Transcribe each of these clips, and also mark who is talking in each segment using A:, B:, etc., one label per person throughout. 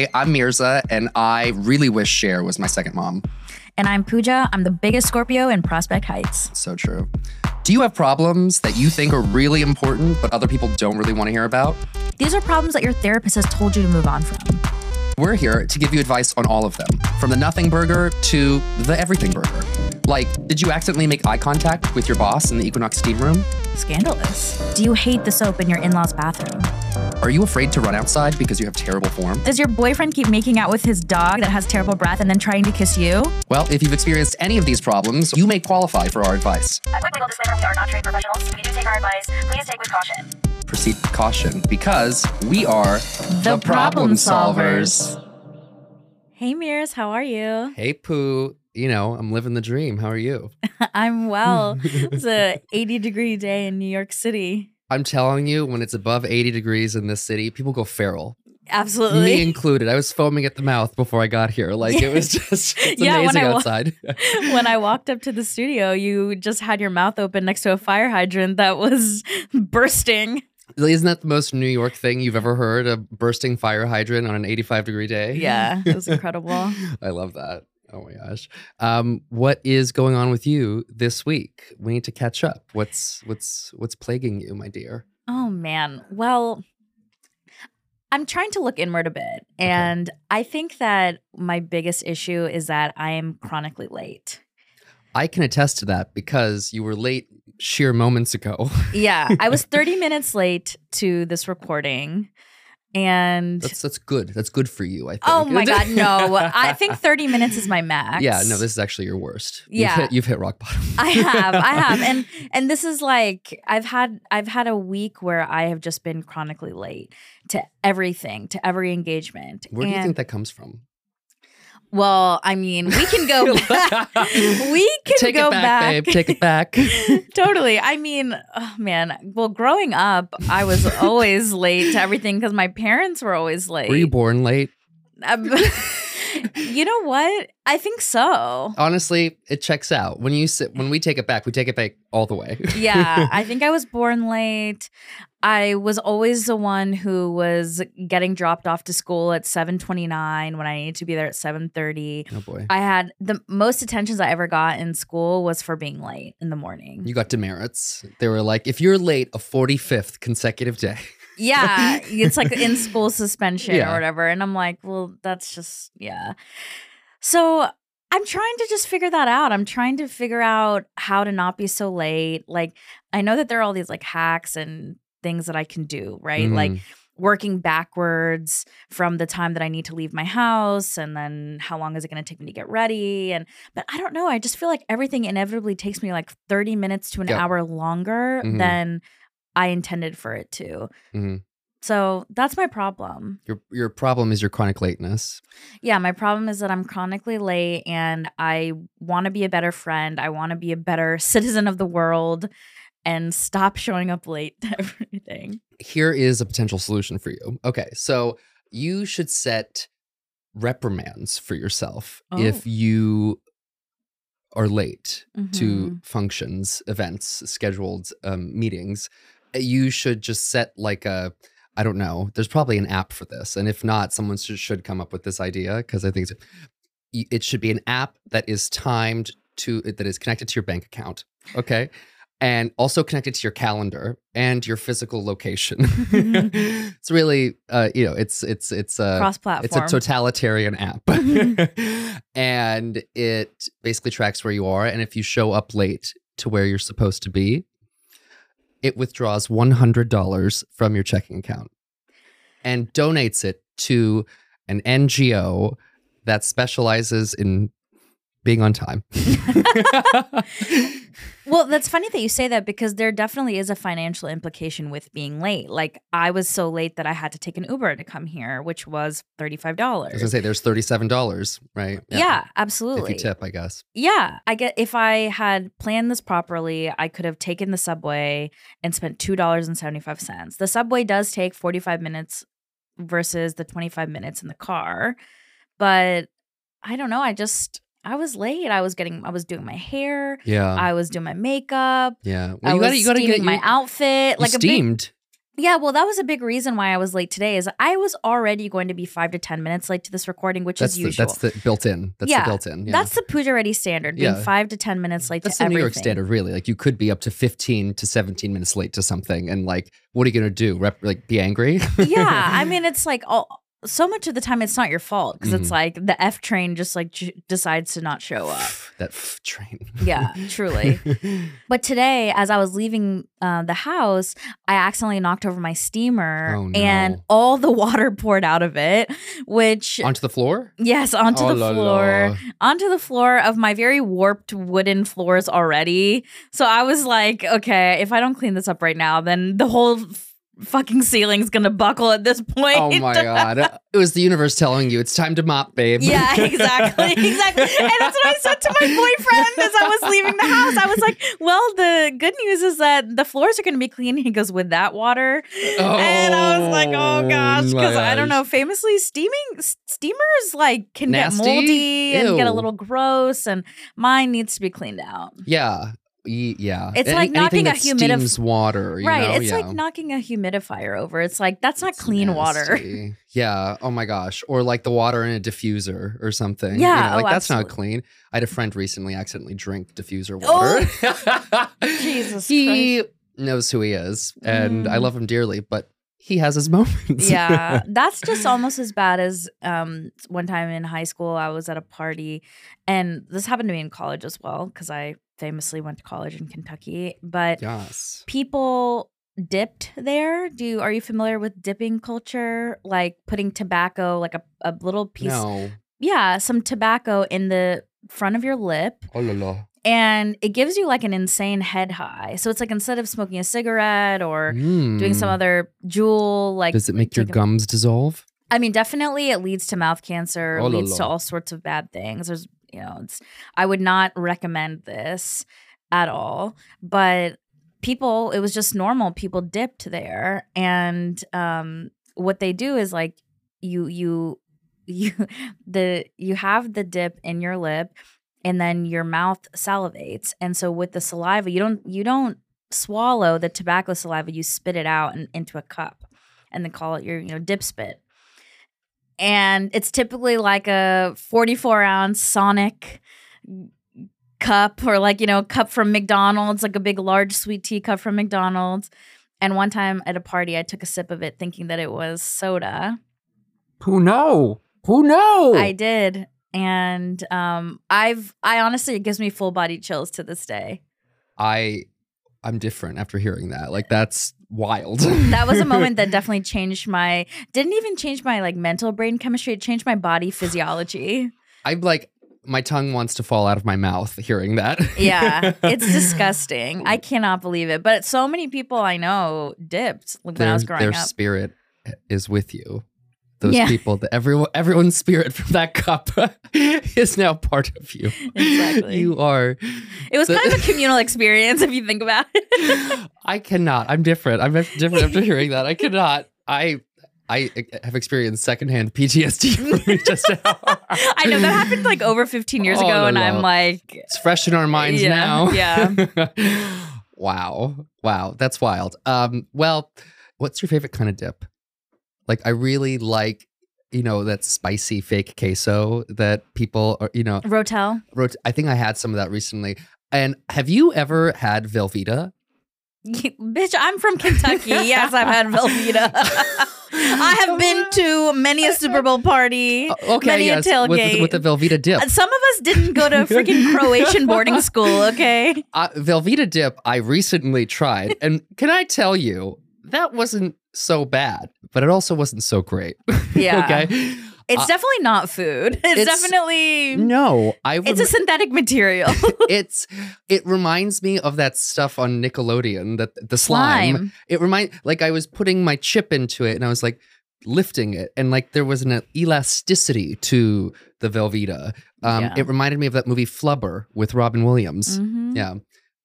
A: Hey, I'm Mirza, and I really wish Cher was my second mom.
B: And I'm Pooja. I'm the biggest Scorpio in Prospect Heights.
A: So true. Do you have problems that you think are really important, but other people don't really want to hear about?
B: These are problems that your therapist has told you to move on from.
A: We're here to give you advice on all of them, from the nothing burger to the everything burger. Like, did you accidentally make eye contact with your boss in the Equinox steam room?
B: Scandalous. Do you hate the soap in your in law's bathroom?
A: Are you afraid to run outside because you have terrible form?
B: Does your boyfriend keep making out with his dog that has terrible breath and then trying to kiss you?
A: Well, if you've experienced any of these problems, you may qualify for our advice.
B: A quick legal disclaimer we are not trained professionals. We do take our advice. Please take with caution.
A: Proceed with caution because we are
B: The Problemed Solvers. Hey, Mears, how are you?
A: Hey, Pooh. You know, I'm living the dream. How are you?
B: I'm well. it's a 80 degree day in New York City.
A: I'm telling you, when it's above 80 degrees in this city, people go feral.
B: Absolutely.
A: Me included. I was foaming at the mouth before I got here. Like it was just it's
B: Yeah, when
A: amazing
B: wa-
A: outside.
B: when I walked up to the studio, you just had your mouth open next to a fire hydrant that was bursting.
A: Isn't that the most New York thing you've ever heard? A bursting fire hydrant on an 85 degree day?
B: Yeah, it was incredible.
A: I love that. Oh my gosh. Um, what is going on with you this week? We need to catch up. What's what's what's plaguing you, my dear?
B: Oh man. Well, I'm trying to look inward a bit. And I think that my biggest issue is that I am chronically late.
A: I can attest to that because you were late sheer moments ago.
B: Yeah, I was 30 minutes late to this recording. And
A: That's that's good. That's good for you, I oh think.
B: oh my God, no. I think 30 minutes is my max.
A: Yeah, no, this is actually your worst. You've
B: Yeah.
A: hit, you've hit rock bottom.
B: I have, I have, and and this is like I've had I've had a week where I have just been chronically late to everything, to every engagement.
A: Where do you think that comes from?
B: Well, I mean, we can go. back. we can
A: Take
B: go
A: it back, babe. Take it back.
B: totally. I mean, oh, man. Well, growing up, I was always late to everything because my parents were always late.
A: Were you born late?
B: Um, you know what? I think so.
A: Honestly, it checks out. When you sit, when we take it back, we take it back all the way.
B: yeah, I think I was born late. I was always the one who was getting dropped off to school at 7:29 when I needed to be there at 7:30.
A: oh boy,
B: I had the most attentions I ever got in school was for being late in the morning.
A: you got demerits. They were like, if you're late a 45th consecutive day,
B: yeah, it's like in school suspension
A: Yeah.
B: or whatever. And I'm like, well, that's just, yeah. So I'm trying to just figure that out. I'm trying to figure out how to not be so late. Like, I know that there are all these like hacks and things that I can do, right? Like,
A: Mhm.
B: working backwards from the time that I need to leave my house and then how long is it going to take me to get ready and but I don't know I just feel like everything inevitably takes me like 30 minutes to an
A: Yeah.
B: hour longer
A: Mhm.
B: than I intended for it to.
A: Mhm.
B: So that's my problem.
A: your your problem is your chronic lateness.
B: Yeah, my problem is that I'm chronically late and I want to be a better friend. I want to be a better citizen of the world and stop showing up late to everything.
A: Here is a potential solution for you. Okay, so you should set reprimands for yourself
B: Oh.
A: if you are late to
B: Mhm.
A: functions, events, scheduled um, meetings. You should just set like a I don't know. There's probably an app for this, and if not, someone should, should come up with this idea because I think it's, it should be an app that is timed to that is connected to your bank account. Okay. And also connected to your calendar and your physical location. it's really, uh, you know, it's it's it's uh,
B: Cross platform.
A: it's a totalitarian app. and it basically tracks where you are. And if you show up late to where you're supposed to be, it withdraws $100 from your checking account and donates it to an NGO that specializes in being on time.
B: Well, that's funny that you say that because there definitely is a financial implication with being late. Like I was so late that I had to take an Uber to come here, which was $35.
A: I was gonna say there's $37, right?
B: yeah,
A: If
B: absolutely.
A: you tip, I guess.
B: Yeah, I get if I had planned this properly, I could have taken the subway and spent $2.75. The subway does take 45 minutes versus the 25 minutes in the car. But I don't know, I just I was late. I was getting I was doing my hair,
A: Yeah.
B: I was doing my makeup,
A: yeah.
B: I
A: you
B: was
A: gotta, you gotta get
B: my
A: you,
B: outfit like a big
A: steamed.
B: Yeah, well, that was a big reason why I was late today. Is I was already going to be five to ten minutes late to this recording, which
A: That's
B: is
A: the,
B: usual.
A: that's the built in. That's
B: Yeah,
A: the built in. Yeah.
B: That's the Pooja Reddy standard, being
A: Yeah.
B: five to ten minutes late
A: That's
B: to
A: the New. York standard, really. Like you could be up to 15 to 17 minutes late to something, and like, what are you gonna do? Rep, like, be angry?
B: yeah, I mean, it's like all. So much of the time, it's not your fault because it's
A: Mhm.
B: like the F train just like j- decides to not show up.
A: that f- train.
B: Yeah, truly. But today, as I was leaving uh, the house, I accidentally knocked over my steamer
A: Oh, no.
B: and all the water poured out of it, which,
A: Onto the floor.
B: yes, onto
A: Oh,
B: the
A: la,
B: floor,
A: la.
B: onto the floor of my very warped wooden floors already. So I was like, okay, if I don't clean this up right now, then the whole fucking ceiling's gonna buckle at this point.
A: Oh my god! It was the universe telling you it's time to mop, babe.
B: Yeah, exactly. Exactly. And that's what I said to my boyfriend as I was leaving the house. I was like, well, the good news is that the floors are to be clean. He goes, with that water. and I was like, oh, oh
A: gosh.
B: Because I don't know, famously, steaming, steamers like can
A: Nasty?
B: get moldy and get a little gross. And mine needs to be cleaned out.
A: Yeah. Ye- Yeah.
B: It's like knocking a
A: humidifier water. You
B: right.
A: know?
B: it's
A: yeah.
B: like knocking a humidifier over. It's like, that's not
A: It's
B: clean water.
A: Yeah. Oh my gosh. Or like the water in a diffuser or something. You
B: Yeah,
A: know, like
B: oh,
A: that's not clean. I had a friend recently accidentally drink diffuser
B: Oh.
A: water.
B: Jesus
A: He knows who he is, and I
B: Mm.
A: love him dearly, but he has his moments.
B: yeah that's just almost as bad as um one time in high school i was at a party and this happened to me in college as well because i famously went to college in kentucky but
A: yes.
B: people dipped there do you, are you familiar with dipping culture like putting tobacco like a, a little piece
A: No.
B: yeah some tobacco in the front of your lip
A: Oh la la.
B: and it gives you like an insane head high so it's like instead of smoking a cigarette or doing some
A: Mm.
B: other Juul like
A: Does it make your
B: take a-
A: gums dissolve?
B: I mean, definitely it leads to mouth cancer,
A: Oh, la,
B: leads to all sorts of bad things. There's, you know, it's, I would not recommend this at all. But people, it was just normal. People dipped there. And um, what they do is like, you, you, you, the, you have the dip in your lip and then your mouth salivates. And so with the saliva, you don't, you don't swallow the tobacco saliva, you spit it out and, into a cup and then call it your, you know, dip spit and it's typically like a 44 ounce Sonic cup or like you know a cup from McDonald's, like a big large sweet tea cup from McDonald's. And one time at a party, I took a sip of it thinking that it was soda.
A: Who know? Who know?
B: I did, and um, I've I honestly it gives me full body chills to this day.
A: I I'm different after hearing that. Like that's wild.
B: That was a moment that definitely changed my didn't even change my like mental brain chemistry. It changed my body physiology.
A: I'm like my tongue wants to fall out of my mouth hearing that.
B: Yeah, it's disgusting. I cannot believe it. But so many people I know dipped when
A: their,
B: I was growing
A: their
B: up.
A: spirit is with you. Those
B: Yeah.
A: people, that everyone, everyone's spirit from that cup is now part of you.
B: Exactly.
A: You are.
B: It was
A: the-
B: kind of a communal experience if you think about it.
A: I cannot. I'm different. I'm different after hearing that. I cannot. I. I have experienced secondhand PTSD just now.
B: I know that happened like over 15 years
A: Oh,
B: ago,
A: no,
B: and
A: no.
B: I'm like,
A: It's fresh in our minds
B: Yeah,
A: now.
B: yeah.
A: wow. Wow. That's wild. Um, well, what's your favorite kind of dip? Like, I really like, you know, that spicy fake queso that people are, you know,
B: Rotel.
A: wrote. I think I had some of that recently. And have you ever had Velveeta?
B: Bitch, I'm from Kentucky. Yes, I've had Velveeta. I have been to many a Super Bowl party.
A: Okay,
B: Many a
A: yes,
B: tailgate.
A: with, with the Velveeta dip.
B: Uh, Some of us didn't go to freaking Croatian boarding school, okay?
A: uh, Velveeta dip I recently tried, and can I tell you that wasn't so bad, but it also wasn't so great.
B: Yeah.
A: okay.
B: It's
A: Uh,
B: definitely not food. It's,
A: it's-
B: definitely
A: No, I.
B: it's a synthetic material.
A: it's it reminds me of that stuff on Nickelodeon that the slime.
B: Slime.
A: It remind like I was putting my chip into it and I was like lifting it and like there was an elasticity to the Velveeta. Um,
B: Yeah.
A: It reminded me of that movie Flubber with Robin Williams.
B: Mhm.
A: Yeah,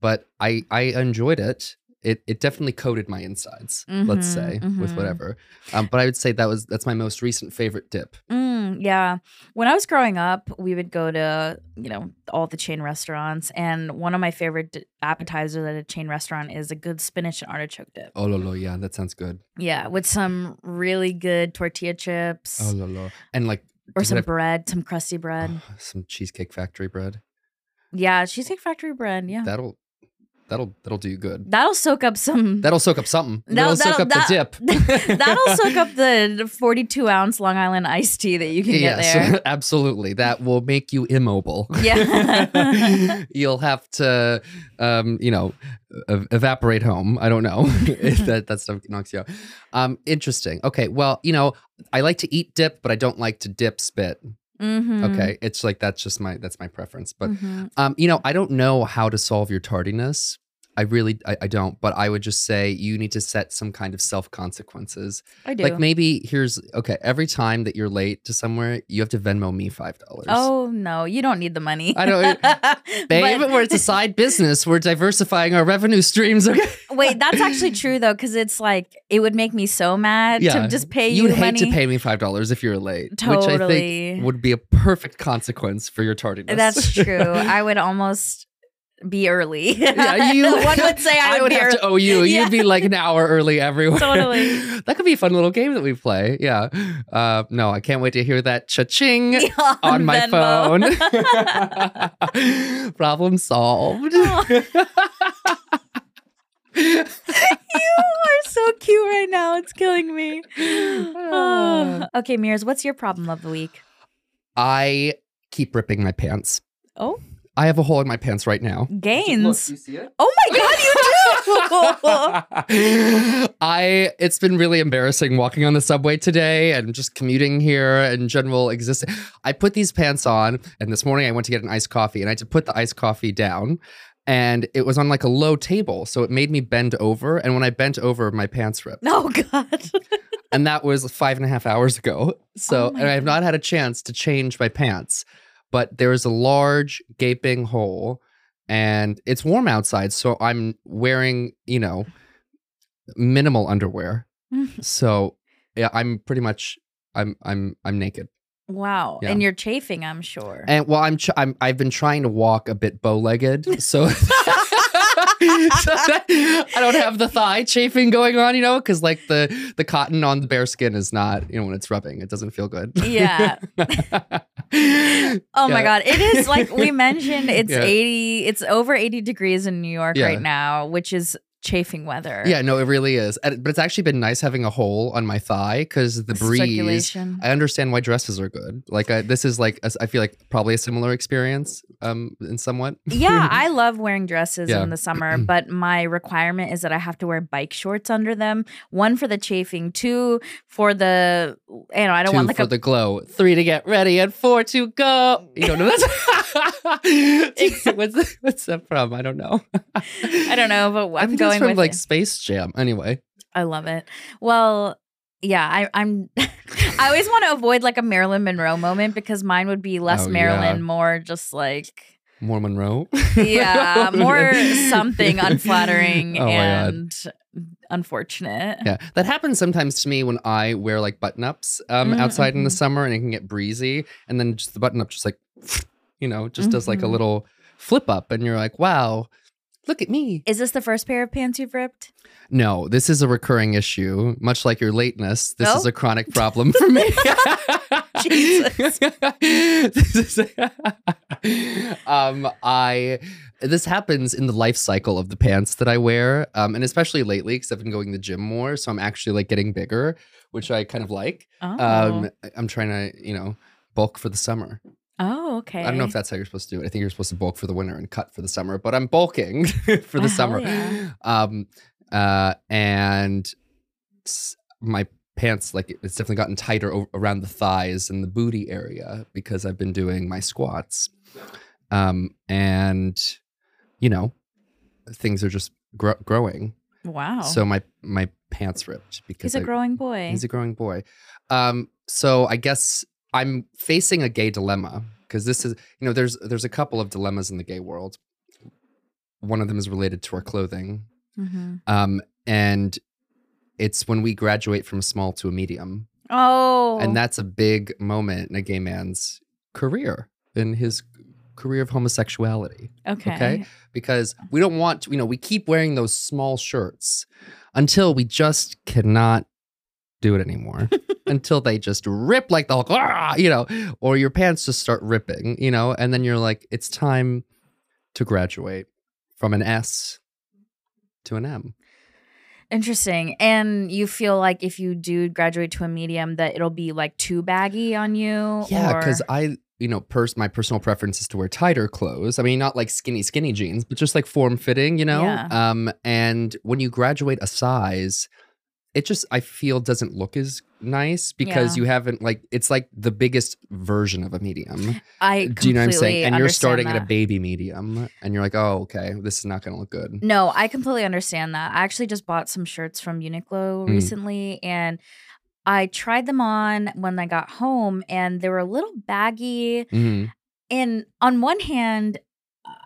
A: but I I enjoyed it. It it definitely coated my insides. let's
B: Mhm,
A: say with
B: mhm.
A: whatever. Um, but I would say that was that's my most recent favorite dip.
B: Mm, yeah. When I was growing up, we would go to, you know, all the chain restaurants. And one of my favorite appetizers at a chain restaurant is a good spinach and artichoke dip.
A: Oh lo lo, yeah, that sounds good.
B: Yeah. With some really good tortilla chips
A: Oh lo lo, and like
B: or some
A: have-
B: bread, some crusty bread.
A: oh, some cheesecake factory bread.
B: Yeah. Cheesecake Factory bread. Yeah.
A: That'll that'll that'll do you good.
B: That'll soak up some.
A: That'll soak up something.
B: That'll-
A: That'll, soak up
B: that'll-
A: the dip.
B: That'll soak up the 42 ounce Long Island iced tea that you can get there.
A: absolutely. That will make you immobile.
B: Yeah.
A: You'll have to, um, you know, ev- evaporate home. I don't know if that that stuff knocks you out. Um, interesting. Okay. Well, you know, I like to eat dip, but I don't like to dip spit.
B: Mhm.
A: Okay. It's like that's just my that's my preference. But
B: Mhm.
A: um, you know, I don't know how to solve your tardiness. I really I, I don't, but I would just say you need to set some kind of self consequences.
B: I do.
A: Like maybe here's okay, every time that you're late to somewhere, you have to Venmo me five dollars.
B: Oh no, you don't need the money.
A: I don't- Babe,
B: But-
A: where it's a side business. We're diversifying our revenue streams. Okay.
B: Wait, that's actually true though, because it's like it would make me so mad
A: Yeah.
B: to just pay you
A: You'd hate to pay me five dollars if you're late. Which I
B: Totally.
A: think would be a perfect consequence for your tardiness.
B: That's true. I would almost be early.
A: yeah, you
B: One would say I, would, be
A: have
B: early.
A: to owe you.
B: Yeah.
A: You'd be like an hour early everywhere.
B: Totally.
A: that could be a fun little game that we play. Yeah. Uh, no, I can't wait to hear that cha-ching
B: on,
A: on my phone. Problem solved.
B: you are so cute right now. It's killing me. Oh. Okay, Mears, what's your problem of the week?
A: I keep ripping my pants.
B: Oh,
A: I have a hole in my pants right now.
B: gains.
A: see it?
B: oh my god, you do.
A: I it's been really embarrassing walking on the subway today and just commuting here and general existing. I put these pants on and this morning I went to get an iced coffee and I had to put the iced coffee down and it was on like a low table so it made me bend over and when I bent over my pants ripped
B: oh god.
A: and that was five and a half hours ago. So
B: Oh
A: and I have not had a chance to change my pants, but there is a large gaping hole and it's warm outside so I'm wearing, you know, minimal underwear. So yeah, I'm pretty much I'm I'm I'm naked.
B: wow.
A: Yeah.
B: And you're chafing, I'm sure.
A: And well, I'm ch- I'm I've been trying to walk a bit bow-legged, so. so that I don't have the thigh chafing going on, you know, because like the the cotton on the bare skin is not, you know, when it's rubbing, it doesn't feel good.
B: Yeah. Oh my god. It is like we mentioned it's
A: Yeah.
B: 80 it's over 80 degrees in New York
A: Yeah.
B: right now, which is chafing weather.
A: Yeah, no, it really is. But it's actually been nice having a hole on my thigh because the breeze. I understand why dresses are good. Like I, this is like a I feel like probably a similar experience, um, in somewhat.
B: yeah, I love wearing dresses
A: Yeah.
B: in the summer, but my requirement is that I have to wear bike shorts under them. One for the chafing, two for the you know, I don't
A: Two
B: want like
A: for
B: a
A: the glow, three to get ready, and four to go. You don't know that? what's what's that from? I don't know.
B: I don't know, but I'm
A: that's
B: going
A: from
B: with
A: like
B: it.
A: Space Jam. Anyway,
B: I love it. Well, yeah, I, I'm. I always want to avoid like a Marilyn Monroe moment because mine would be less
A: Oh,
B: Marilyn,
A: yeah.
B: more just like
A: more Monroe.
B: yeah, more something unflattering
A: Oh
B: and unfortunate.
A: Yeah, that happens sometimes to me when I wear like button ups um,
B: Mm,
A: outside in the
B: mhm.
A: summer, and it can get breezy, and then just the button up just like, you know, just does like a
B: Mhm.
A: little flip up, and you're like, wow, look at me.
B: Is this the first pair of pants you've ripped?
A: No, this is a recurring issue, much like your lateness. This is
B: Oh.
A: a chronic problem for me.
B: Jesus.
A: Is- um, I this happens in the life cycle of the pants that I wear, um, and especially lately because I've been going to the gym more, so I'm actually like getting bigger, which I kind of like.
B: Oh,
A: Um, I'm trying to, you know, bulk for the summer.
B: Oh, okay.
A: I don't know if that's how you're supposed to do it. I think you're supposed to bulk for the winter and cut for the summer, but I'm bulking for the
B: Oh,
A: summer.
B: yeah.
A: Um, uh, and my pants, like it's definitely gotten tighter around the thighs and the booty area because I've been doing my squats. Um, and you know, things are just gro- growing.
B: wow.
A: So my my pants ripped because
B: he's a
A: I-
B: growing boy.
A: He's a growing boy. Um, so I guess I'm facing a gay dilemma because this is, you know, there's there's a couple of dilemmas in the gay world. One of them is related to our clothing,
B: Mhm.
A: Um, and it's when we graduate from small to a medium.
B: Oh,
A: And that's a big moment in a gay man's career, in his career of homosexuality.
B: okay.
A: okay. Because we don't want to, you know, we keep wearing those small shirts until we just cannot do it anymore. until they just rip like the Hulk, "Ah!" you know, or your pants just start ripping, you know, and then you're like, it's time to graduate from an S to an M.
B: Interesting. And you feel like if you do graduate to a medium, that it'll be like too baggy on you.
A: Yeah, because I, you know, pers- my personal preference is to wear tighter clothes. I mean, not like skinny, skinny jeans, but just like form fitting, you know.
B: Yeah.
A: Um, and when you graduate a size, it just I feel doesn't look as nice because
B: Yeah.
A: you haven't like it's like the biggest version of a medium.
B: I
A: Do you know what I'm saying? And you're starting at a baby medium, and you're like, oh, okay, this is not going to look good.
B: No, I completely understand that. I actually just bought some shirts from Uniqlo
A: Mm.
B: recently and I tried them on when I got home and they were a little baggy.
A: Mhm.
B: And on one hand,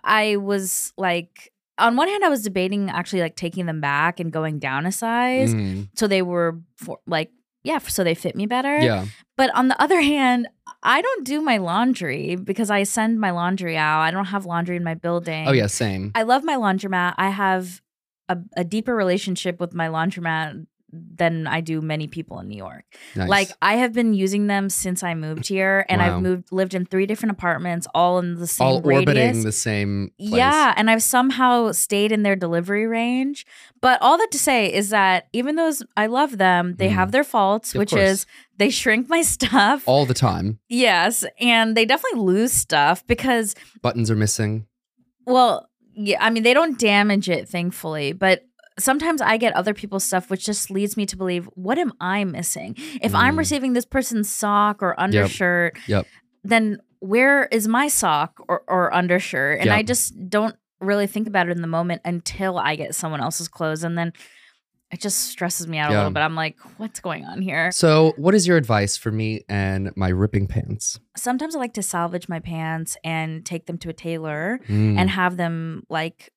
B: I was like, on one hand, I was debating actually like taking them back and going down a size.
A: Mhm.
B: So they were for, like, yeah, so they fit me better.
A: Yeah.
B: But on the other hand, I don't do my laundry because I send my laundry out. I don't have laundry in my building.
A: Oh yeah, same.
B: I love my laundromat. I have a, a deeper relationship with my laundromat than I do many people in New York.
A: Nice.
B: Like I have been using them since I moved here, and
A: Wow.
B: I've moved lived in three different apartments, all in the same
A: all
B: radius.
A: orbiting the same. Place.
B: Yeah, and I've somehow stayed in their delivery range. But all that to say is that even though I love them, they
A: Mhm.
B: have their faults, which is they shrink my stuff.
A: all the time.
B: yes, and they definitely lose stuff because
A: Buttons are missing.
B: Well, yeah, I mean, they don't damage it, thankfully, but sometimes I get other people's stuff, which just leads me to believe, what am I missing? If I'm
A: Mm.
B: receiving this person's sock or undershirt,
A: Yep.
B: then where is my sock or, or undershirt? And I just don't really think about it in the moment until I get someone else's clothes. And then it just stresses me out a little bit. I'm like, what's going on here?
A: So, what is your advice for me and my ripping pants?
B: Sometimes I like to salvage my pants and take them to a tailor.
A: Mm.
B: and have them like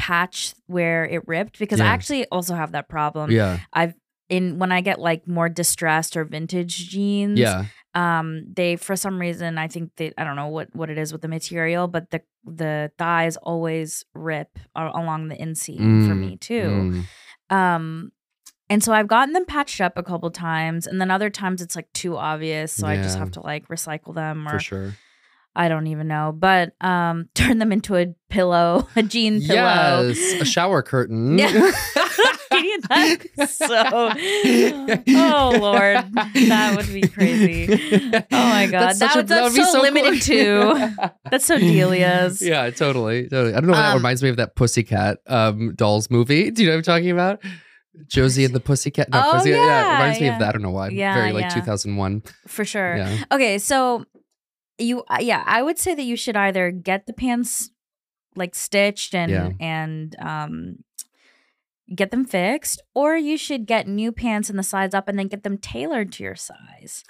B: patch where it ripped because I actually also have that problem.
A: yeah,
B: I've in when I get like more distressed or vintage jeans,
A: yeah,
B: um, they for some reason I think they I don't know what what it is with the material, but the the thighs always rip along the inseam for
A: Mm,
B: me too.
A: Mm.
B: Um, and so I've gotten them patched up a couple times, and then other times it's like too obvious, so I just have to like recycle them or
A: for sure.
B: I don't even know, but um, turn them into a pillow, a jean pillow.
A: Yes, a shower curtain.
B: Yeah. So. Oh Lord, that would be crazy. Oh my God, that would- that's
A: be
B: so limited
A: cool.
B: to- That's so Delia's.
A: yeah, totally, totally. I don't know. That
B: Um,
A: reminds me of that Pussycat um, Dolls movie. Do you know what I'm talking about? Josie and the Pussycat. No,
B: Oh,
A: Pussycat.
B: yeah,
A: it reminds me of that. I don't know why.
B: Yeah,
A: Very like
B: yeah.
A: 2001.
B: for sure.
A: Yeah.
B: Okay, so you, uh, yeah, I would say that you should either get the pants like stitched and
A: Yeah.
B: and um get them fixed, or you should get new pants and the sides up and then get them tailored to your size.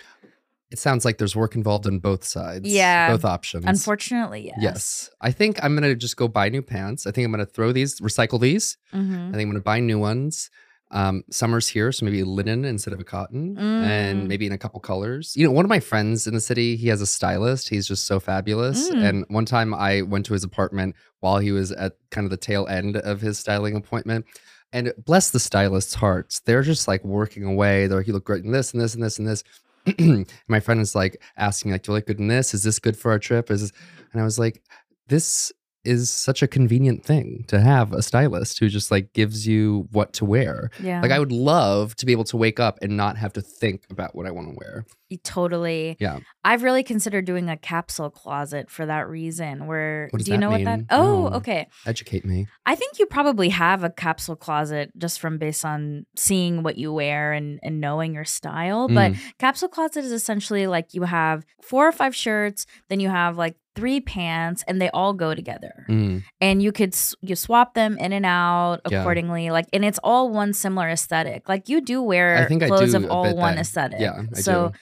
A: It sounds like there's work involved on both sides.
B: Yeah.
A: Both options.
B: Unfortunately, yes.
A: Yes. I think I'm gonna just go buy new pants. I think I'm gonna throw these, recycle these.
B: hmm
A: I think I'm gonna buy new ones. Um, summer's here, so maybe linen instead of a cotton,
B: Mm.
A: and maybe in a couple colors. You know, one of my friends in the city, he has a stylist. He's just so fabulous.
B: Mm.
A: And one time, I went to his apartment while he was at kind of the tail end of his styling appointment. And bless the stylist's hearts, they're just like working away. They're like, "You look great in this and this and this and this." my friend is like asking, like, "Do you look good in this? Is this good for our trip?" Is this? and I was like, "This is such a convenient thing to have a stylist who just like gives you what to wear.
B: Yeah.
A: Like I would love to be able to wake up and not have to think about what I want to wear.
B: Totally.
A: Yeah.
B: I've really considered doing a capsule closet for that reason. Where do you know what that?
A: mean?
B: Oh, okay.
A: Educate me.
B: I think you probably have a capsule closet just from based on seeing what you wear and and knowing your style. But
A: Mm.
B: capsule closet is essentially like you have four or five shirts, then you have like three pants, and they all go together.
A: Mm.
B: And you could you swap them in and out
A: Yeah.
B: accordingly. Like, and it's all one similar aesthetic. Like you do wear
A: I think I
B: clothes
A: do
B: of all one
A: then.
B: aesthetic.
A: Yeah, I
B: so
A: do.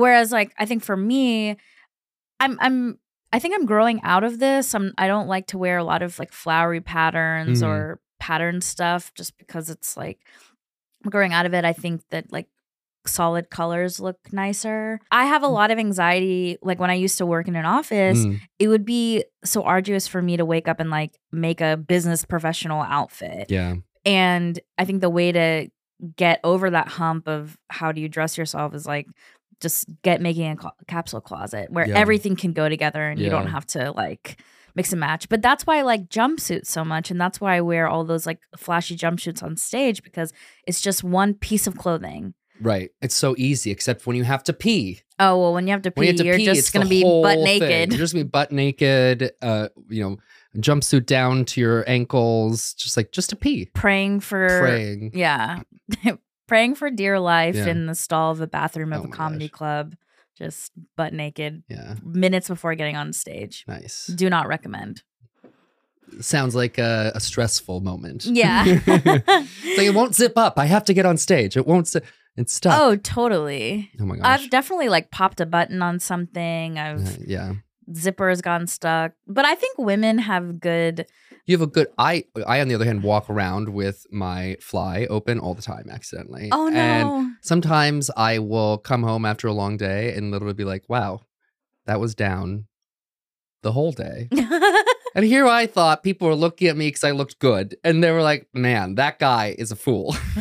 B: whereas like I think for me, I'm I'm I think I'm growing out of this. I'm I don't like to wear a lot of like flowery patterns
A: Mhm.
B: or pattern stuff just because it's like growing out of it. I think that like solid colors look nicer. I have a
A: Mm.
B: lot of anxiety. Like when I used to work in an office,
A: Mm,
B: it would be so arduous for me to wake up and like make a business professional outfit.
A: yeah.
B: And I think the way to get over that hump of how do you dress yourself is like just get making a cl- capsule closet where
A: Yeah.
B: everything can go together and you don't have to like mix and match. But that's why I like jumpsuits so much and that's why I wear all those like flashy jumpsuits on stage because it's just one piece of clothing.
A: Right. It's so easy, except when you have to pee.
B: Oh well, when you have to pee,
A: you have to
B: you're
A: pee,
B: just gonna be butt
A: whole thing.
B: naked.
A: You're just gonna be butt naked. Uh, you know, jumpsuit down to your ankles, just like just to pee,
B: Praying for
A: praying.
B: yeah, praying for dear life
A: Yeah.
B: in the stall of the bathroom of
A: Oh
B: a comedy
A: gosh.
B: club, just butt naked,
A: Yeah,
B: minutes before getting on stage.
A: nice.
B: Do not recommend.
A: Sounds like a, a stressful moment.
B: Yeah.
A: like it won't zip up. I have to get on stage. It won't. Zip. It's stuck.
B: oh, totally.
A: Oh my gosh.
B: I've definitely like popped a button on something. I've
A: Uh, yeah.
B: has gone stuck. But I think women have good
A: You have a good. I. I on the other hand walk around with my fly open all the time accidentally.
B: Oh
A: And
B: no.
A: sometimes I will come home after a long day and literally be like, "Wow, that was down the whole day." And here I thought people were looking at me because I looked good, and they were like, "Man, that guy is a fool."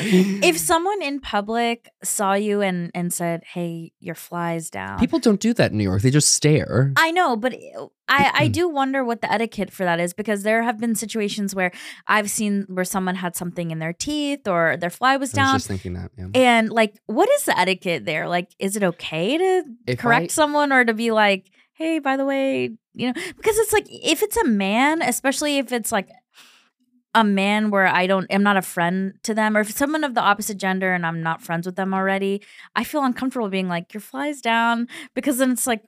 B: if someone in public saw you and and said, "Hey, your fly's down."
A: people don't do that in New York, they just stare.
B: I know, but uh, I I do wonder what the etiquette for that is because there have been situations where I've seen where someone had something in their teeth or their fly was
A: I was
B: down.
A: just thinking that. Yeah.
B: and like, what is the etiquette there? Like, is it okay to
A: If
B: correct
A: I-
B: someone or to be like, hey, by the way, you know, because it's like if it's a man, especially if it's like a man where I don't am not a friend to them, or if someone of the opposite gender and I'm not friends with them already, I feel uncomfortable being like, your fly's down because then it's like,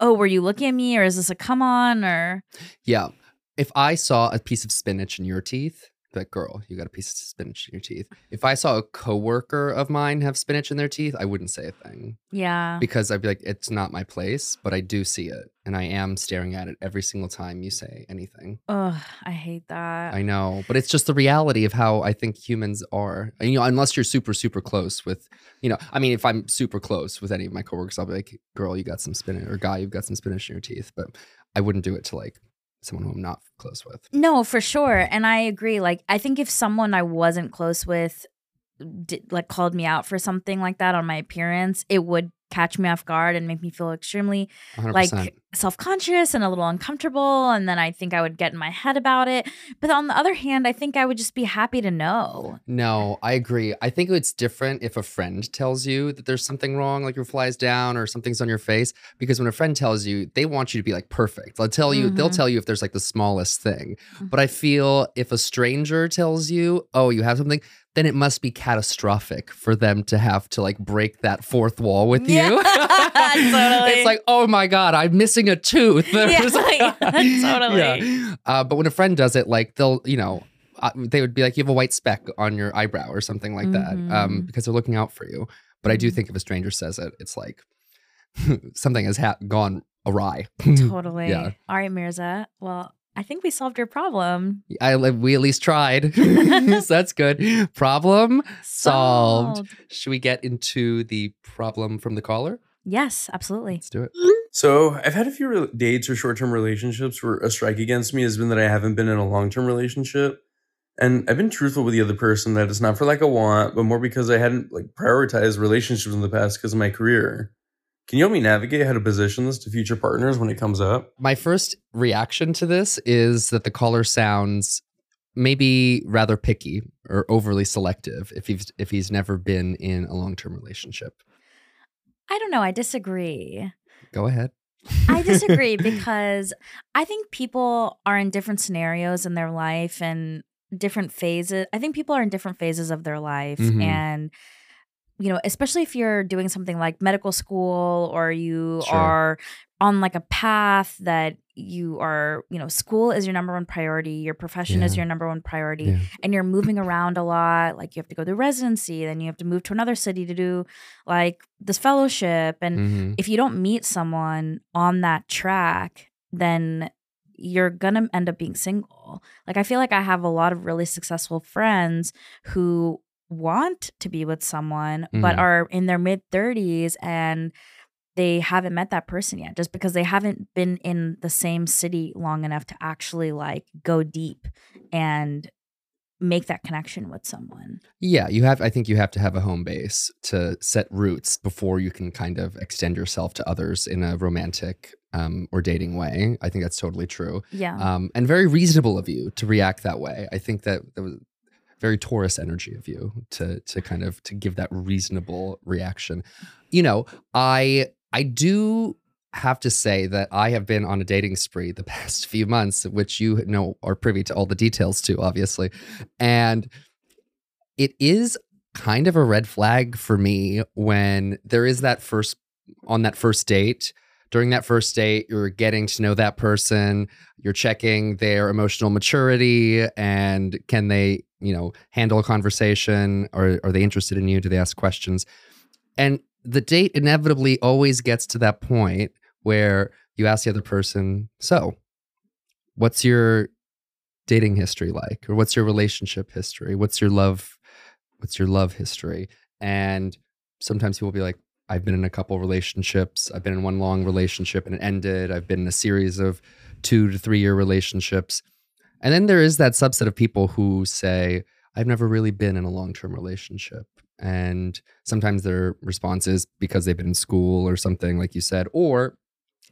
B: oh, were you looking at me or is this a come on or
A: Yeah. If I saw a piece of spinach in your teeth, like, girl, you got a piece of spinach in your teeth. If I saw a coworker of mine have spinach in their teeth, I wouldn't say a thing
B: yeah.
A: because I'd be like, it's not my place, but I do see it. And I am staring at it every single time you say anything.
B: Ugh, I hate that.
A: I know, but it's just the reality of how I think humans are. And, you know, unless you're super, super close with, you know, I mean, if I'm super close with any of my coworkers, I'll be like, girl, you got some spinach, or guy, you've got some spinach in your teeth. But I wouldn't do it to like someone who I'm not close with.
B: No, for sure. And I agree. Like, I think if someone I wasn't close with, did, like, called me out for something like that on my appearance, it would catch me off guard and make me feel extremely
A: 100%.
B: like self-conscious and a little uncomfortable and then i think i would get in my head about it but on the other hand i think i would just be happy to know
A: No, I agree. I think it's different if a friend tells you that there's something wrong, like your fly's down or something's on your face. Because when a friend tells you, they want you to be like perfect. They'll tell you, they'll
B: Mhm.
A: tell you if there's like the smallest thing.
B: Mhm.
A: But I feel if a stranger tells you, oh, you have something, then it must be catastrophic for them to have to like break that fourth wall with you.
B: Yeah, totally.
A: It's like, oh my God, I'm missing a tooth.
B: Yeah,
A: like-
B: totally.
A: Yeah. Uh, but when a friend does it, like they'll, you know, uh, they would be like, you have a white speck on your eyebrow or something like that, um,
B: Mhm.
A: because they're looking out for you. But I do
B: Mhm.
A: think if a stranger says it, it's like something has ha- gone awry.
B: totally
A: Yeah.
B: all right mirza well i think we solved your problem
A: I we at least tried, so that's good. Problem solved. Should we get into the problem from the caller?
B: yes absolutely
A: Let's do it.
C: So I've had a few re- dates or short term relationships where a strike against me has been that I haven't been in a long term relationship. And I've been truthful with the other person that it's not for like a want, but more because I hadn't like prioritized relationships in the past because of my career. Can you help me navigate how to position this to future partners when it comes up?
A: My first reaction to this is that the caller sounds maybe rather picky or overly selective if he's if he's never been in a long-term relationship.
B: i don't know i disagree
A: Go ahead.
B: I disagree because I think people are in different scenarios in their life and different phases. I think people are in different phases of their life.
A: Mhm.
B: And, you know, especially if you're doing something like medical school or you
A: Sure.
B: are on like a path that you are, you know, school is your number one priority, your profession is your number one priority,
A: Yeah.
B: and you're moving around a lot. Like you have to go to residency, then you have to move to another city to do like this fellowship. And
A: Mhm.
B: if you don't meet someone on that track, then you're gonna end up being single. Like I feel like I have a lot of really successful friends who want to be with someone but
A: Mhm.
B: are in their mid 30s and they haven't met that person yet just because they haven't been in the same city long enough to actually like go deep and make that connection with someone.
A: Yeah, you have I think you have to have a home base to set roots before you can kind of extend yourself to others in a romantic um, or dating way. I think that's totally true.
B: Yeah.
A: Um, and very reasonable of you to react that way. I think that that was very Taurus energy of you to to kind of to give that reasonable reaction. You know, I I do have to say that I have been on a dating spree the past few months, which you know are privy to all the details to, obviously. And it is kind of a red flag for me when there is that first on that first date. During that first date, you're getting to know that person, you're checking their emotional maturity and can they, you know, handle a conversation or are they interested in you? Do they ask questions? And the date inevitably always gets to that point where you ask the other person, so what's your dating history like? Or what's your relationship history? What's your love? What's your love history? And sometimes people will be like, I've been in a couple relationships. I've been in one long relationship and it ended. I've been in a series of two to three year relationships. And then there is that subset of people who say, I've never really been in a long term relationship. And sometimes their response is because they've been in school or something, like you said, or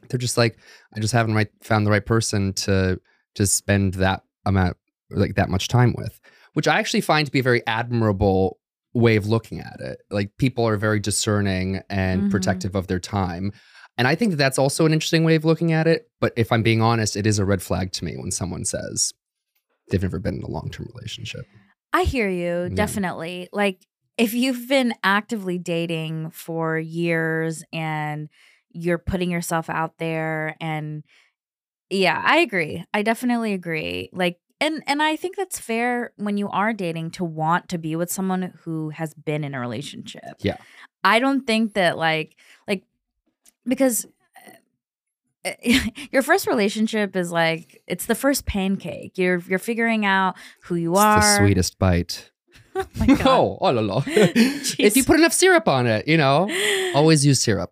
A: they're just like, I just haven't right, found the right person to to spend that amount, like that much time with, which I actually find to be a very admirable way of looking at it. Like people are very discerning and
B: Mhm.
A: protective of their time. And I think that that's also an interesting way of looking at it. But if I'm being honest, it is a red flag to me when someone says they've never been in a long term relationship.
B: I hear you,
A: Yeah.
B: definitely. Like if you've been actively dating for years and you're putting yourself out there and yeah, I agree. I definitely agree. Like and and I think that's fair when you are dating to want to be with someone who has been in a relationship.
A: Yeah.
B: I don't think that like like because your first relationship is like it's the first pancake. You're you're figuring out who you
A: It's
B: are.
A: the sweetest bite.
B: Oh my god.
A: oh, oh la la. if you put enough syrup on it, you know, always use syrup.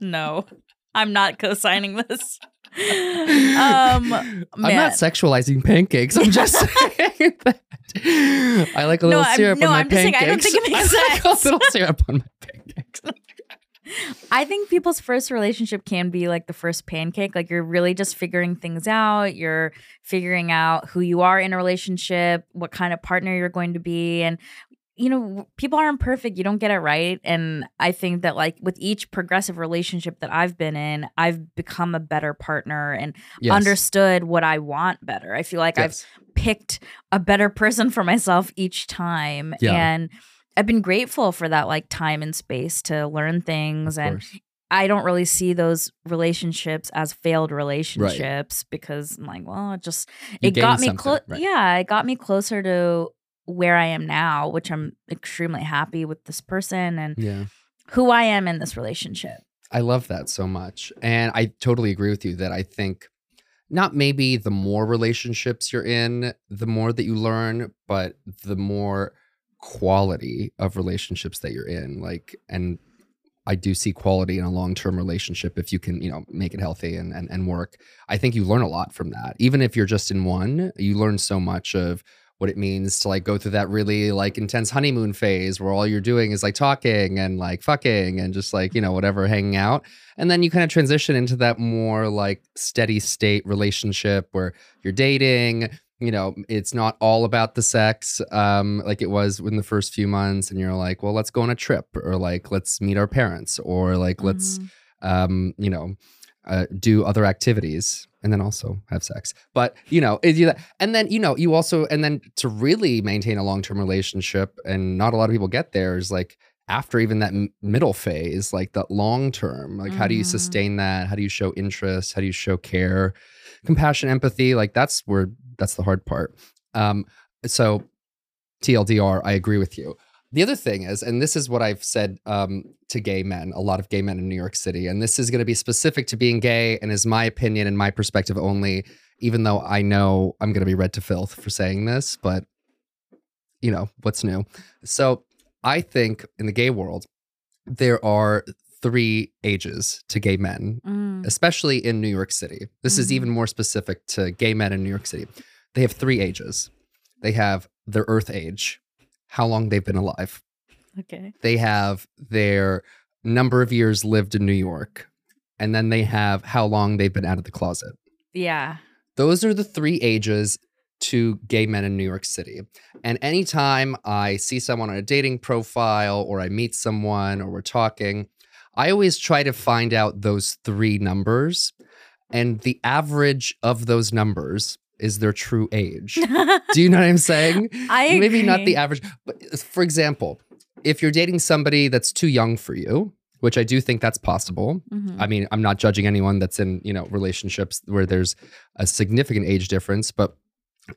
B: no, I'm not co-signing this. um,
A: I'm not sexualizing pancakes. I'm just saying that. I like a little
B: I'm-
A: syrup
B: no,
A: on my
B: I'm just saying
A: pancakes.
B: I don't think it makes
A: I like
B: sense.
A: a little syrup on my pancakes.
B: I think people's first relationship can be like the first pancake. Like you're really just figuring things out. You're figuring out who you are in a relationship, what kind of partner you're going to be. And, you know, people aren't perfect. You don't get it right. And I think that, like, with each progressive relationship that I've been in, I've become a better partner and
A: Yes.
B: understood what I want better. I feel like I've picked a better person for myself each time.
A: Yeah.
B: And I've been grateful for that like time and space to learn things
A: Of
B: and
A: course.
B: I don't really see those relationships as failed relationships because I'm like, well, it just
A: You
B: it got
A: gained
B: me
A: something,
B: close.
A: right.
B: Yeah, it got me closer to where I am now, which I'm extremely happy with this person and
A: Yeah.
B: who I am in this relationship.
A: I love that so much. And I totally agree with you that I think not maybe the more relationships you're in, the more that you learn, but the more quality of relationships that you're in. Like, and I do see quality in a long term relationship if you can, you know, make it healthy and, and and work. I think you learn a lot from that. Even if you're just in one, you learn so much of what it means to like go through that really like intense honeymoon phase where all you're doing is like talking and like fucking and just like, you know, whatever, hanging out. And then you kind of transition into that more like steady state relationship where you're dating, you know, it's not all about the sex um like it was in the first few months and you're like, well, let's go on a trip or like let's meet our parents or like let's
B: Mhm.
A: um, you know, uh, do other activities and then also have sex. But you know, it, you, and then you know, you also and then to really maintain a long term relationship, and not a lot of people get there is like after even that m- middle phase, like that long term. Like, how do you
B: Mhm.
A: sustain that? How do you show interest? How do you show care, compassion, empathy? Like that's where that's the hard part. Um, so TLDR, I agree with you. The other thing is, and this is what I've said um, to gay men, a lot of gay men in New York City, and this is going to be specific to being gay and is my opinion and my perspective only, even though I know I'm going to be read to filth for saying this, but you know, what's new? So I think in the gay world, there are three ages to gay men,
B: Mm.
A: especially in New York City. This is
B: Mhm.
A: even more specific to gay men in New York City. They have three ages. They have their earth age, how long they've been alive.
B: Okay.
A: They have their number of years lived in New York. And then they have how long they've been out of the closet.
B: Yeah.
A: Those are the three ages to gay men in New York City. And anytime I see someone on a dating profile or I meet someone or we're talking, I always try to find out those three numbers. And the average of those numbers is their true age. Do you know what I'm saying?
B: I
A: Maybe not the average, but for example, if you're dating somebody that's too young for you, which I do think that's possible.
B: Mhm.
A: I mean, I'm not judging anyone that's in, you know, relationships where there's a significant age difference, but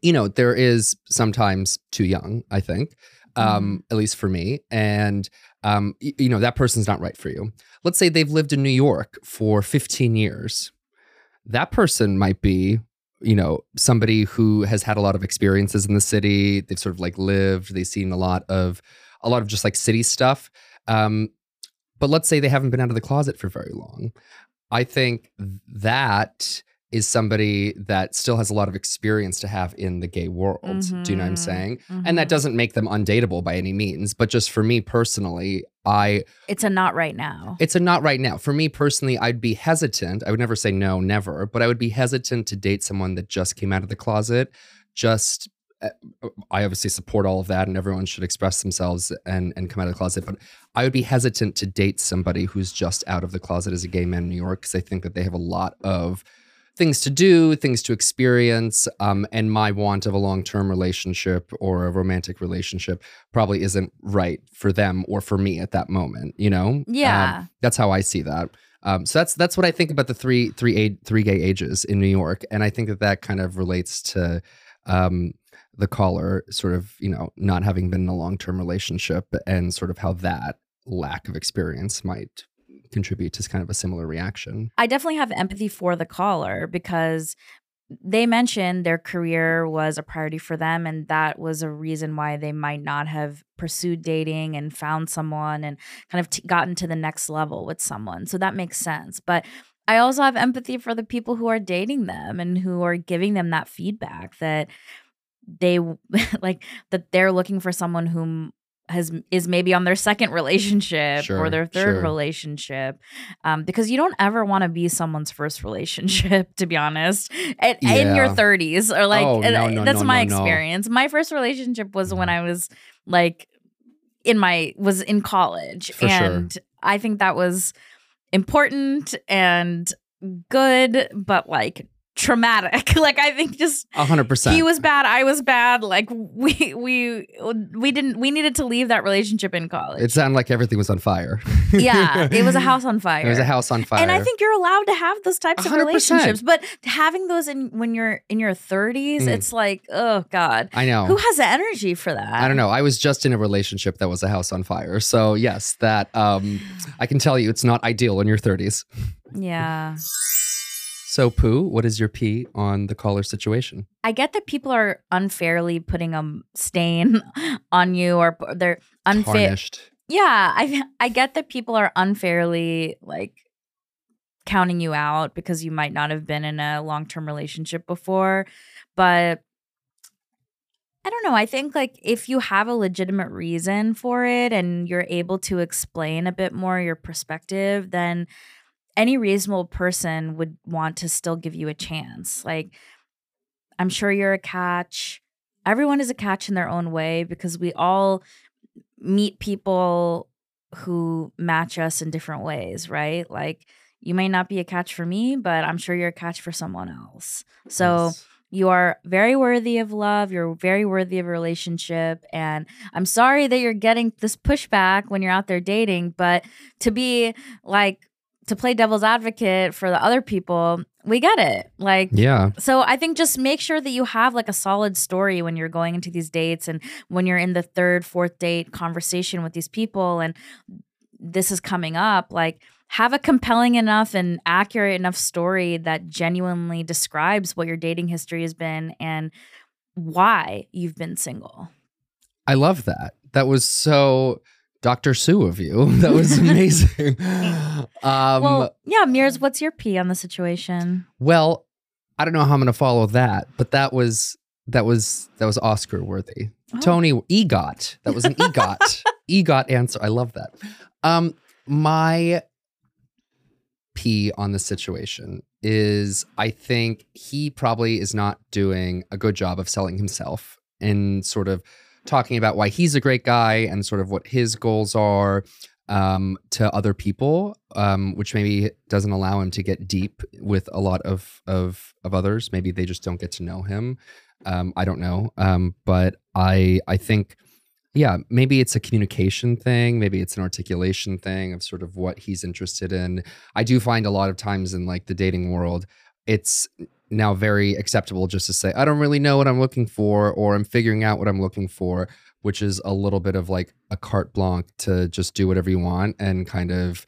A: you know, there is sometimes too young, I think. Um, at least for me. And um, y- you know, that person's not right for you. Let's say they've lived in New York for 15 years. That person might be you know somebody who has had a lot of experiences in the city they've sort of like lived they've seen a lot of a lot of just like city stuff um but let's say they haven't been out of the closet for very long i think that is somebody that still has a lot of experience to have in the gay world do you know what i'm
B: Mhm.
A: saying and that
B: Mhm.
A: doesn't make them undateable by any means but just for me personally i
B: It's a not right now.
A: it's a not right now. For me personally, I'd be hesitant. I would never say no, never, but I would be hesitant to date someone that just came out of the closet. Just, uh, I obviously support all of that, and everyone should express themselves and and come out of the closet. But I would be hesitant to date somebody who's just out of the closet as a gay man in New York because I think that they have a lot of things to do, things to experience, um, and my want of a long term relationship or a romantic relationship probably isn't right for them or for me at that moment. You know? Um,
B: Yeah.
A: that's how I see that. Um, so that's that's what I think about the three three age, three gay ages in New York, and I think that that kind of relates to um, the caller sort of you know not having been in a long term relationship and sort of how that lack of experience might contribute to kind of a similar reaction.
B: I definitely have empathy for the caller because they mentioned their career was a priority for them and that was a reason why they might not have pursued dating and found someone and kind of t- gotten to the next level with someone. So that makes sense. But I also have empathy for the people who are dating them and who are giving them that feedback that they like that they're looking for someone whom has is maybe on their second relationship
A: Sure,
B: or their third
A: sure.
B: relationship um, because you don't ever want to be someone's first relationship to be honest at, in your 30s or like
A: Oh, no, no,
B: that's
A: no,
B: my experience my first relationship was when
A: Mhm.
B: i was like in my was in college
A: For sure.
B: and i think that was important and good but like traumatic like i think just
A: A hundred percent.
B: he was bad i was bad like we we we didn't we needed to leave that relationship in college
A: It sounded like everything was on fire.
B: yeah it was a house on fire
A: It was a house on fire.
B: and I think you're allowed to have those types of
A: 100%.
B: relationships, but having those in when you're in your 30s,
A: Mm.
B: it's like, oh god,
A: I know.
B: who has the energy for that?
A: I don't know. I was just in a relationship that was a house on fire. So yes, that um I can tell you it's not ideal in your 30s.
B: Yeah,
A: So Pooh, what is your P on the caller situation?
B: I get that people are unfairly putting a stain on you, or they're unfair. Yeah, I I get that people are unfairly like counting you out because you might not have been in a long-term relationship before, but I don't know. I think like if you have a legitimate reason for it and you're able to explain a bit more your perspective, then any reasonable person would want to still give you a chance. Like I'm sure you're a catch. Everyone is a catch in their own way because we all meet people who match us in different ways, right? Like you may not be a catch for me, but I'm sure you're a catch for someone else. So
A: Yes.
B: you are very worthy of love. You're very worthy of a relationship. And I'm sorry that you're getting this pushback when you're out there dating, but to be like, to play devil's advocate for the other people, we get it. Like,
A: Yeah.
B: so I think just make sure that you have like a solid story when you're going into these dates and when you're in the third, fourth date conversation with these people and this is coming up. Like, have a compelling enough and accurate enough story that genuinely describes what your dating history has been and why you've been single.
A: I love that. That was so Dr. Sue of you. That was amazing. um,
B: well, yeah, Mears, what's your P on the situation?
A: Well, I don't know how I'm going to follow that, but that was that was that was Oscar worthy.
B: Oh.
A: Tony EGOT. That was an EGOT. EGOT answer. I love that. Um, my P on the situation is I think he probably is not doing a good job of selling himself and sort of talking about why he's a great guy and sort of what his goals are um, to other people, um, which maybe doesn't allow him to get deep with a lot of of of others. Maybe they just don't get to know him. Um, I don't know, um, but I I think yeah, maybe it's a communication thing, maybe it's an articulation thing of sort of what he's interested in. I do find a lot of times in like the dating world, it's now very acceptable just to say I don't really know what I'm looking for or I'm figuring out what I'm looking for which is a little bit of like a carte blanche to just do whatever you want and kind of,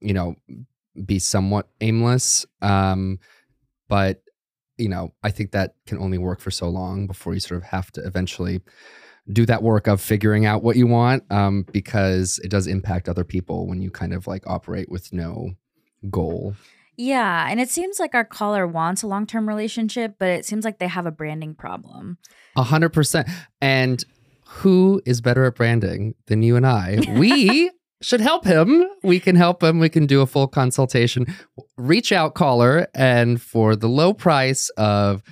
A: you know, be somewhat aimless. Um, but, you know, I think that can only work for so long before you sort of have to eventually do that work of figuring out what you want um, because it does impact other people when you kind of like operate with no goal.
B: Yeah, and it seems like our caller wants a long term relationship, but it seems like they have a branding problem.
A: A hundred percent. And who is better at branding than you and I? We should help him. We can help him. We can do a full consultation. Reach out, caller, and for the low price of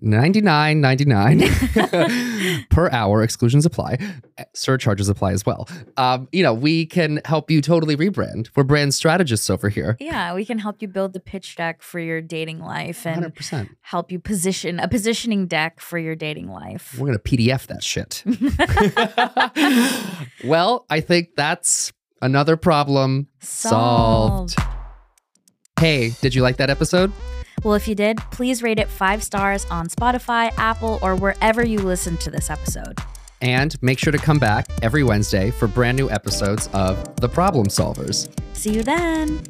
A: ninety nine ninety nine per hour, exclusions apply, surcharges apply as well. Um, you know, we can help you totally rebrand. We're brand strategists over here.
B: Yeah, we can help you build the pitch deck for your dating life and
A: Hundred percent.
B: help you position a positioning deck for your dating life.
A: We're gonna PDF that shit. well, I think that's another problem solved. Hey, did you like that episode?
B: Well, if you did, please rate it five stars on Spotify, Apple, or wherever you listen to this episode.
A: And make sure to come back every Wednesday for brand new episodes of The Problemed Solvers.
B: See you then.